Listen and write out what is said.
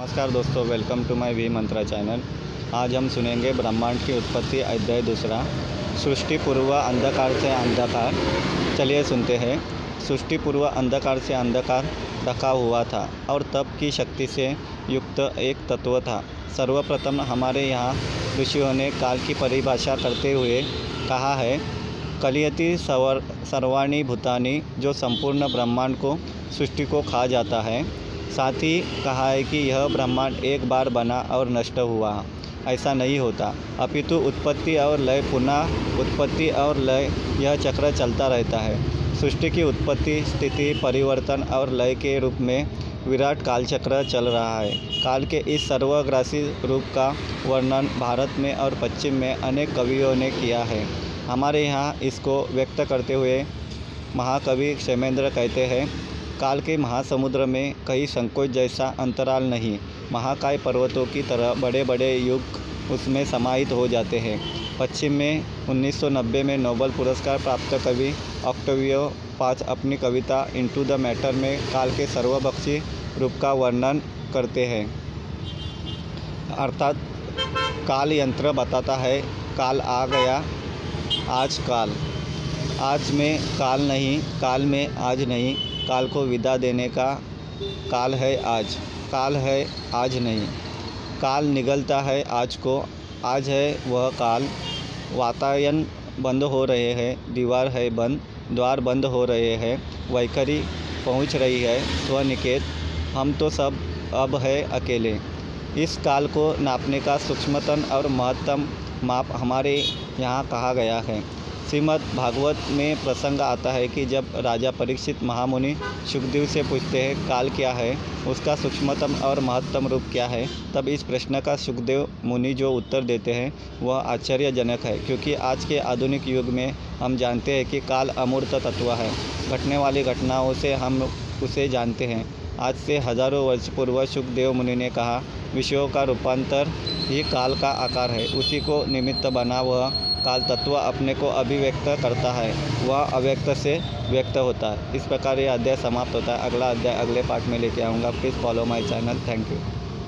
नमस्कार दोस्तों welcome to my V Mantra channel आज हम सुनेंगे ब्रह्मांड की उत्पत्ति, अध्याय दूसरा। सृष्टि पूर्व अंधकार से अंधकार। चलिए सुनते हैं। सृष्टि पूर्व अंधकार से अंधकार ढका हुआ था और तप की शक्ति से युक्त एक तत्व था। सर्वप्रथम हमारे यहाँ ऋषियों ने काल की परिभाषा करते हुए कहा है, कलियति सवर, सर्वाणी भूतानी, जो संपूर्ण ब्रह्मांड को, सृष्टि को खा जाता है। साथ ही कहा है कि यह ब्रह्मांड एक बार बना और नष्ट हुआ। ऐसा नहीं होता। अपितु उत्पत्ति और लय पुनः उत्पत्ति और लय, यह चक्र चलता रहता है। सृष्टि की उत्पत्ति, स्थिति, परिवर्तन और लय के रूप में विराट कालचक्र चल रहा है। काल के इस सर्वग्रासी रूप का वर्णन भारत में और पश्चिम में अनेक कवियों ने किया है। हमारे यहाँ इसको व्यक्त करते हुए महाकवि क्षेमेंद्र कहते हैं काल के महासमुद्र में कहीं संकोच जैसा अंतराल नहीं। महाकाय पर्वतों की तरह बड़े बड़े युग उसमें समाहित हो जाते हैं। पश्चिम में 1990 में नोबल पुरस्कार प्राप्त कवि ऑक्टोवियो पाच अपनी कविता इनटू द मैटर में काल के सर्वभक्षी रूप का वर्णन करते हैं। अर्थात काल यंत्र बताता है, काल आ गया, आज काल। आज में काल नहीं, काल में आज नहीं। काल को विदा देने का काल है आज। काल है आज नहीं। काल निगलता है आज को। आज है वह काल। वातायन बंद हो रहे हैं। दीवार है बंद। द्वार बंद हो रहे हैं। वैखरी पहुँच रही है स्वनिकेत। हम तो सब अब है अकेले। इस काल को नापने का सूक्ष्मतम और महत्तम माप हमारे यहाँ कहा गया है। श्रीमद् भागवत में प्रसंग आता है कि जब राजा परीक्षित महामुनि सुखदेव से पूछते हैं, काल क्या है? उसका सूक्ष्मतम और महत्तम रूप क्या है? तब इस प्रश्न का सुखदेव मुनि जो उत्तर देते हैं, वह आश्चर्यजनक है, क्योंकि आज के आधुनिक युग में हम जानते हैं कि काल अमूर्त तत्व है। घटने वाली घटनाओं से हम उसे जानते हैं। आज से हज़ारों वर्ष पूर्व सुखदेव मुनि ने कहा, विषयों का रूपांतर ही काल का आकार है। उसी को निमित्त बना वह काल तत्व अपने को अभिव्यक्त करता है। वह अव्यक्त से व्यक्त होता है। इस प्रकार यह अध्याय समाप्त होता है। अगला अध्याय अगले पार्ट में लेके आऊँगा। Please follow my channel thank you